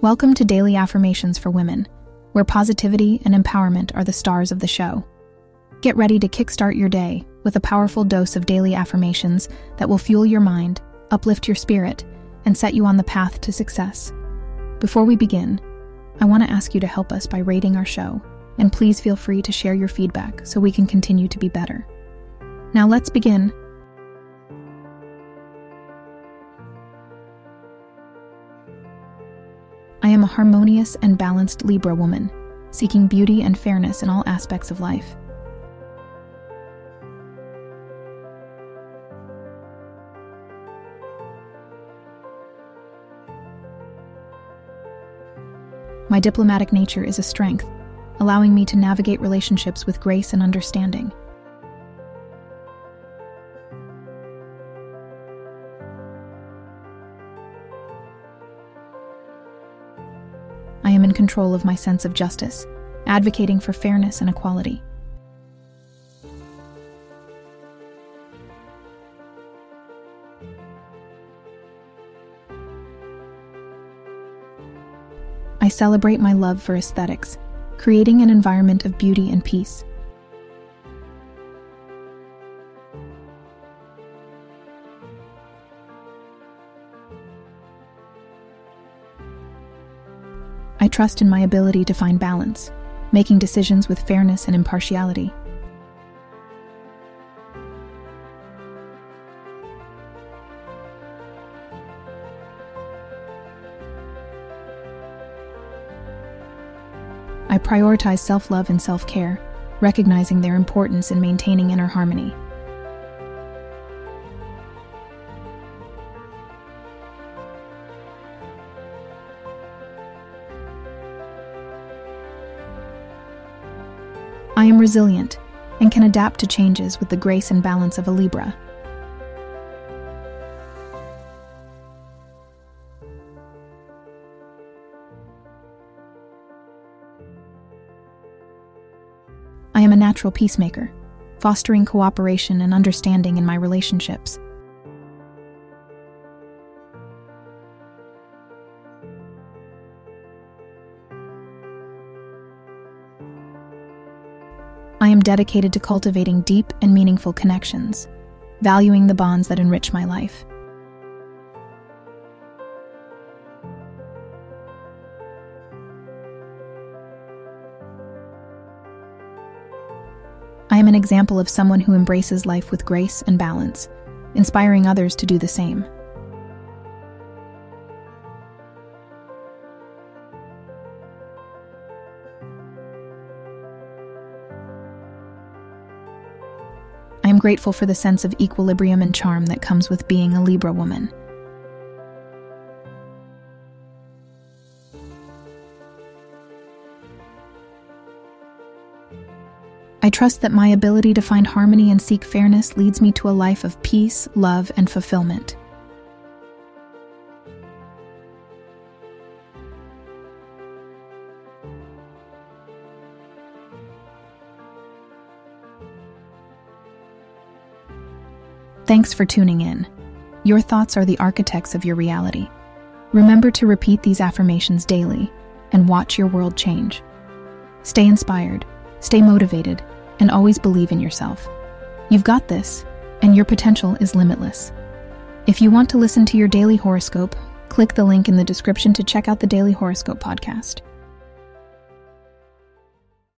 Welcome to Daily Affirmations for Women, where positivity and empowerment are the stars of the show. Get ready to kickstart your day with a powerful dose of daily affirmations that will fuel your mind, uplift your spirit, and set you on the path to success. Before we begin, I want to ask you to help us by rating our show, and please feel free to share your feedback so we can continue to be better. Now let's begin. Am a harmonious and balanced Libra woman, seeking beauty and fairness in all aspects of life. My diplomatic nature is a strength, allowing me to navigate relationships with grace and understanding. I am in control of my sense of justice, advocating for fairness and equality. I celebrate my love for aesthetics, creating an environment of beauty and peace. I trust in my ability to find balance, making decisions with fairness and impartiality. I prioritize self love and self care, recognizing their importance in maintaining inner harmony. I am resilient and can adapt to changes with the grace and balance of a Libra. I am a natural peacemaker, fostering cooperation and understanding in my relationships. I am dedicated to cultivating deep and meaningful connections, valuing the bonds that enrich my life. I am an example of someone who embraces life with grace and balance, inspiring others to do the same. I am grateful for the sense of equilibrium and charm that comes with being a Libra woman. I trust that my ability to find harmony and seek fairness leads me to a life of peace, love, and fulfillment. Thanks for tuning in. Your thoughts are the architects of your reality. Remember to repeat these affirmations daily and watch your world change. Stay inspired, stay motivated, and always believe in yourself. You've got this, and your potential is limitless. If you want to listen to your daily horoscope, click the link in the description to check out the Daily Horoscope podcast.